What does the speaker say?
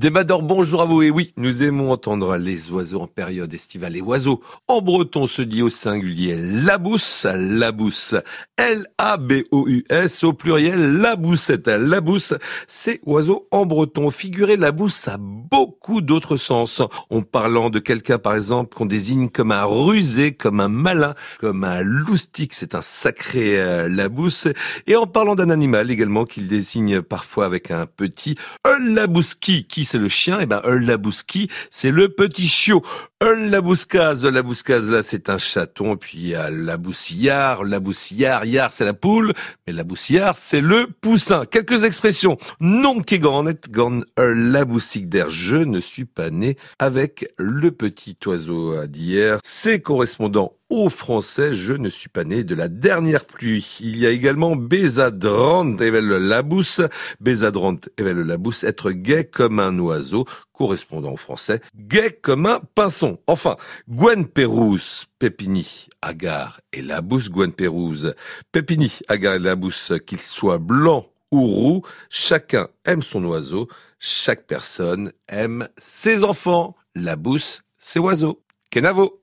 Démador, bonjour à vous. Et oui, nous aimons entendre les oiseaux en période estivale. Les oiseaux, en breton, se dit au singulier labousse, labousse. L-A-B-O-U-S, au pluriel, laboussette. Labousse, c'est oiseau en breton. Figurez, labousse a beaucoup d'autres sens. En parlant de quelqu'un, par exemple, qu'on désigne comme un rusé, comme un malin, comme un loustique, c'est un sacré euh, labousse. Et en parlant d'un animal également, qu'il désigne parfois avec un petit, un labouski, qui c'est le chien, et eh ben Eul Labouski, c'est le petit chiot. Eul Labouscase, Labouscase là c'est un chaton, puis il y a Laboussillard, Laboussillard, Yard c'est la poule, mais Laboussillard c'est le poussin. Quelques expressions. Non qui gannet, gan Laboussique d'air, je ne suis pas né avec le petit oiseau d'hier. C'est correspondant au français, je ne suis pas né de la dernière pluie. Il y a également Bézadrant, Evel Labousse, Bézadrant, Evel Labousse, être gai comme un oiseau, correspondant au français, gai comme un pinson. Enfin, Gwen Pérouse, Pépini, Agar et Labousse, Gwen Pérouse, Pépini, Agar et Labousse, qu'il soit blanc ou roux, chacun aime son oiseau, chaque personne aime ses enfants. Labousse, c'est oiseau. Kenavo